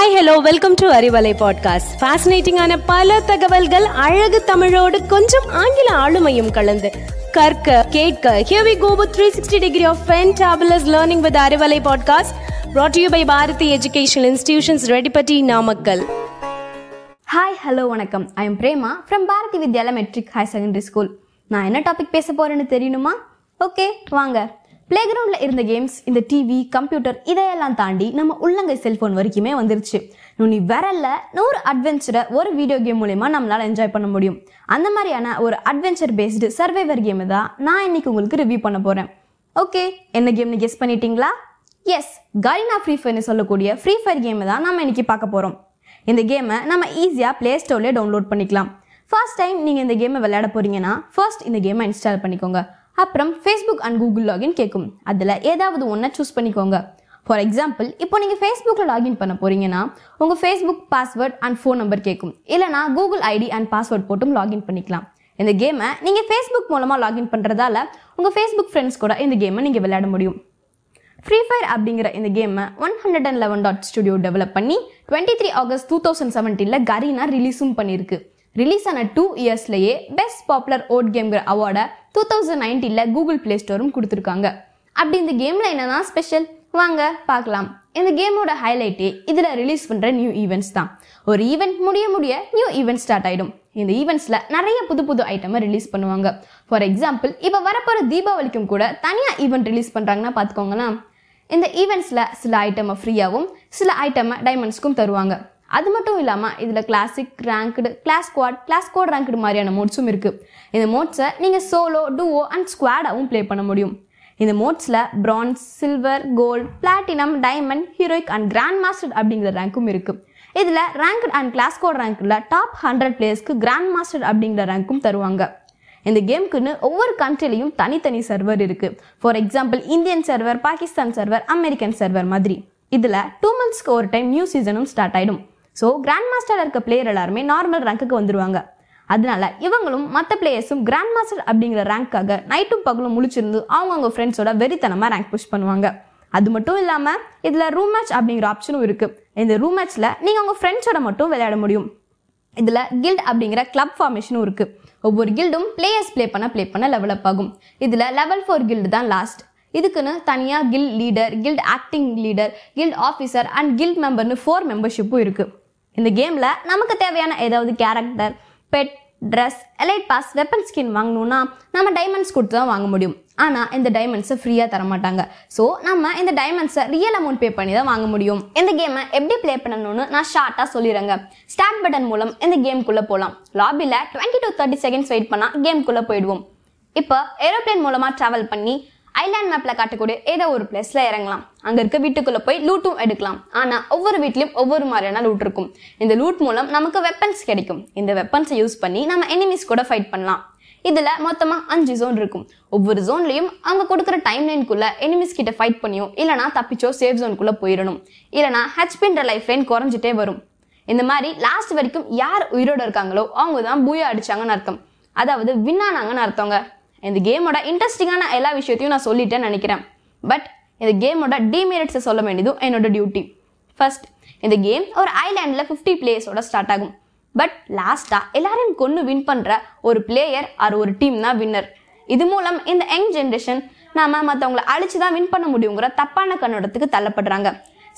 Hi hello welcome to Arivalai podcast ஃபேசினேட்டிங்கான பல தகவல்கள் அழகு தமிழோடு கொஞ்சம் ஆங்கில ஆளுமையும் கலந்து. கற்க கேட்க here we go with 360 degree of fantabulous learning with Arivalai podcast brought to you by Bharathi educational institutions Reddipatti Namakkal hi hello வணக்கம். I am Prema from Bharathi Vidyalaya matric high secondary school நான் என்ன topic பேச போறேன்னு தெரியணுமா okay வாங்க. Play கிரவுண்டில் இருந்த games இந்த டிவி கம்ப்யூட்டர் இதையெல்லாம் தாண்டி நம்ம உள்ளங்கை செல்ஃபோன் வரைக்குமே வந்துருச்சு. நுனி விரல்ல நூறு அட்வென்ச்சரை ஒரு வீடியோ கேம் மூலயமா நம்மளால் என்ஜாய் பண்ண முடியும். அந்த மாதிரியான ஒரு அட்வென்ச்சர் பேஸ்டு சர்வைவர் கேமை தான் நான் இன்னைக்கு உங்களுக்கு ரிவ்யூ பண்ண போகிறேன் ஓகே என்ன கேம்னு கெஸ் பண்ணிட்டீங்களா? எஸ் கரினா ஃப்ரீ ஃபயர்னு சொல்லக்கூடிய ஃப்ரீ ஃபயர் கேமை தான் நம்ம இன்னைக்கு பார்க்க போகிறோம் இந்த கேமை நம்ம ஈஸியாக ப்ளே ஸ்டோர்லேயே டவுன்லோட் பண்ணிக்கலாம். ஃபர்ஸ்ட் டைம் நீங்கள் இந்த கேமை விளையாட போகிறீங்கன்னா ஃபர்ஸ்ட் இந்த கேமை இன்ஸ்டால் பண்ணிக்கோங்க. அப்புறம் ஃபேஸ்புக் அண்ட் கூகுள் லாகின் கேட்கும். அதில் ஏதாவது ஒன்றை சூஸ் பண்ணிக்கோங்க. ஃபார் எக்ஸாம்பிள் இப்போ நீங்கள் ஃபேஸ்புக்கில் லாகின் பண்ண போகிறீங்கன்னா உங்கள் Facebook password and phone number கேட்கும். இல்லைனா கூகுள் ஐடி அண்ட் பாஸ்வேர்ட் போட்டும் லாகின் பண்ணிக்கலாம். இந்த கேமை நீங்கள் ஃபேஸ்புக் மூலமாக லாகின் பண்ணுறதால உங்கள் ஃபேஸ்புக் ஃப்ரெண்ட்ஸ் கூட இந்த கேமை நீங்கள் விளையாட முடியும். ஃப்ரீ ஃபயர் அப்படிங்கிற இந்த கேமை one hundred and eleven dot studio develop பண்ணி twenty three August two thousand செவன்டீனில் Garena ரிலீஸும் பண்ணியிருக்கு ரிலீஸ் ஆன டூ இயர்ஸ்லேயே பெஸ்ட் பாப்புலர் ஓட் கேம்ங்கிற அவார்டை டூ தௌசண்ட் நைன்டீனில் கூகுள் ப்ளே ஸ்டோரும் கொடுத்துருக்காங்க. அப்படி இந்த கேமில் என்னதான் ஸ்பெஷல் வாங்க பார்க்கலாம். இந்த கேமோட ஹைலைட்டே இதில் ரிலீஸ் பண்ணுற நியூ ஈவெண்ட்ஸ் தான். ஒரு ஈவெண்ட் முடிய முடிய நியூ ஈவெண்ட் ஸ்டார்ட் ஆகிடும் இந்த ஈவெண்ட்ஸில் நிறைய புது புது ஐட்டமை ரிலீஸ் பண்ணுவாங்க. ஃபார் எக்ஸாம்பிள் இப்போ வரப்போகிற தீபாவளிக்கும் கூட தனியாக ஈவெண்ட் ரிலீஸ் பண்ணுறாங்கன்னா பார்த்துக்கோங்களேன். இந்த ஈவெண்ட்ஸில் சில ஐட்டமை ஃப்ரீயாகவும் சில ஐட்டமை டைமண்ட்ஸ்க்கும் தருவாங்க. அது மட்டும் இல்லாமல் இதில் classic ranked clash squad clash squad ranked மாதிரியான மோட்ஸும் இருக்குது இந்த மோட்ஸை நீங்கள் சோலோ டூவோ அண்ட் ஸ்குவாடாகவும் ப்ளே பண்ண முடியும். இந்த மோட்ஸில் bronze silver gold platinum diamond heroic and grand master அப்படிங்கிற ரேங்க்கும் இருக்குது இதில் ரேங்க்டு அண்ட் கிளாஸ் கோட் ரேங்க்கில் டாப் ஹண்ட்ரட் பிளேயர்ஸ்க்கு கிராண்ட் மாஸ்டர் அப்படிங்கிற ரேங்க்கும் தருவாங்க. இந்த கேமுக்குன்னு ஒவ்வொரு கண்ட்ரிலையும் தனித்தனி சர்வர் இருக்குது for example Indian server Pakistan server American server மாதிரி. இதில் டூ மந்த்ஸ்க்கு ஒரு டைம் நியூ சீசனும் ஸ்டார்ட் ஆகிடும் ஸோ கிராண்ட் மாஸ்டரில் இருக்க பிளேயர் எல்லாருமே நார்மல் ரேங்க்குக்கு வந்துடுவாங்க அதனால இவங்களும் மற்ற பிளேயர்ஸும் கிராண்ட் மாஸ்டர் அப்படிங்கிற ரேங்க்காக நைட்டும் பகலும் முழிச்சிருந்து அவங்கவுங்க ஃப்ரெண்ட்ஸோட வெறித்தனமாக ரேங்க் புஷ் பண்ணுவாங்க. அது மட்டும் இல்லாமல் இதில் ரூம் மேட்ச் அப்படிங்கிற ஆப்ஷனும் இருக்குது இந்த ரூம் மேட்ச்சில் நீங்கள் உங்கள் ஃப்ரெண்ட்ஸோட மட்டும் விளையாட முடியும். இதில் கில்ட் அப்படிங்கிற கிளப் ஃபார்மேஷனும் இருக்குது ஒவ்வொரு கில்டும் பிளேயர்ஸ் ப்ளே பண்ண ப்ளே பண்ண லெவலப் ஆகும். இதில் லெவல் ஃபோர் கில்டு தான் லாஸ்ட் இதுக்குன்னு தனியாக guild leader guild acting leader guild officer and guild மெம்பர்னு four மெம்பர்ஷிப்பும் இருக்குது இந்த கேமில் நமக்கு தேவையான ஏதாவது character pet dress elite pass weapon skin வாங்கணும்னா நம்ம டைமண்ட்ஸ் கொடுத்து தான் வாங்க முடியும். ஆனால் இந்த டைமண்ட்ஸை ஃப்ரீயாக தர மாட்டாங்க ஸோ நம்ம இந்த டைமண்ட்ஸை ரியல் அமௌண்ட் பே பண்ணி தான் வாங்க முடியும். இந்த கேமை எப்படி ப்ளே பண்ணணும்னு நான் ஷார்ட்டாக சொல்லிடுறேங்க. ஸ்டார்ட் பட்டன் மூலம் இந்த கேம்குள்ளே போகலாம் லாபியில் twenty to thirty seconds wait பண்ணால் கேம்குள்ளே போயிடுவோம். இப்போ ஏரோப்ளேன் மூலமாக ட்ராவல் பண்ணி ஐலாண்ட் மேப்பில் காட்டக்கூடிய ஏதோ ஒரு பிளேஸில் இறங்கலாம். அங்கே இருக்க வீட்டுக்குள்ளே போய் லூட்டும் எடுக்கலாம். ஆனால் ஒவ்வொரு வீட்லேயும் ஒவ்வொரு மாதிரியான லூட் இருக்கும். இந்த லூட் மூலம் நமக்கு வெப்பன்ஸ் கிடைக்கும். இந்த வெப்பன்ஸை யூஸ் பண்ணி நம்ம எனிமிஸ் கூட ஃபைட் பண்ணலாம். இதில் மொத்தமாக அஞ்சு ஜோன் இருக்கும். ஒவ்வொரு ஜோன்லையும் அவங்க கொடுக்குற டைம் லைனுக்குள்ளே எனிமிஸ் கிட்ட ஃபைட் பண்ணியோ இல்லைனா தப்பிச்சோ சேஃப் ஜோனுக்குள்ளே போயிடணும். இல்லைனா ஹெச்பின்ற லைஃப் லைன் குறைஞ்சிட்டே வரும். இந்த மாதிரி லாஸ்ட் வரைக்கும் யார் உயிரோட இருக்காங்களோ அவங்க தான் பூயா அடிச்சாங்கன்னு அர்த்தம். அதாவது வின்னானாங்கன்னு அர்த்தங்க. இந்த கேமோட இன்ட்ரெஸ்டிங்கான எல்லா விஷயத்தையும் நான் சொல்லிட்டேன்னு நினைக்கிறேன். பட் இந்த கேமோட டிமெரிட்ஸை சொல்ல வேண்டியதும் என்னோட டியூட்டி ஃபர்ஸ்ட் இந்த கேம் ஒரு ஐலாண்டில் ஃபிஃப்டி பிளேயர்ஸோட ஸ்டார்ட் ஆகும். பட் லாஸ்ட்டாக எல்லாரையும் கொண்டு வின் பண்ணுற ஒரு பிளேயர் ஆர் ஒரு டீம் தான் வின்னர் இது மூலம் இந்த யங் ஜென்ரேஷன் நாம மற்றவங்களை அழிச்சு தான் வின் பண்ண முடியுங்கிற தப்பான கண்ணோட்டத்துக்கு தள்ளப்படுறாங்க.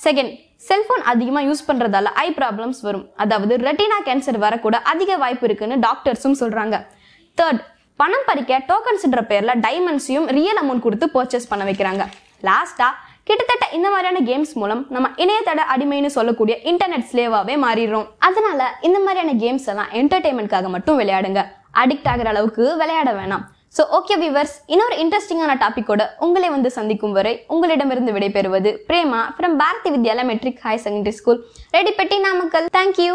செகண்ட் செல்ஃபோன் அதிகமாக யூஸ் பண்ணுறதால ஐ ப்ராப்ளம்ஸ் வரும். அதாவது ரெட்டினா கேன்சர் வரக்கூட அதிக வாய்ப்பு இருக்குன்னு டாக்டர்ஸும் சொல்கிறாங்க தேர்ட் பணம் பறிக்க டோக்கன்ஸ்ன்ற பேரில் டைமண்ட்ஸையும் ரியல் அமௌண்ட் கொடுத்து பர்ச்சேஸ் பண்ண வைக்கிறாங்க. லாஸ்ட்டாக கிட்டத்தட்ட இந்த மாதிரியான கேம்ஸ் மூலம் நம்ம இணையதட அடிமைன்னு சொல்லக்கூடிய இன்டர்நெட் ஸ்லேவாகவே மாறிடுறோம். அதனால இந்த மாதிரியான கேம்ஸ் எல்லாம் என்டர்டைன்மெண்ட்காக மட்டும் விளையாடுங்க. அடிக்ட் ஆகிற அளவுக்கு விளையாட வேணாம். ஸோ ஓகே விவர்ஸ் இன்னொரு இன்ட்ரெஸ்டிங்கான டாப்பிக்கோட உங்களை வந்து சந்திக்கும் வரை உங்களிடமிருந்து விடைபெறுவது Prema from Bharathi Vidyalaya matric higher secondary school Reddipatti Namakkal. Thank you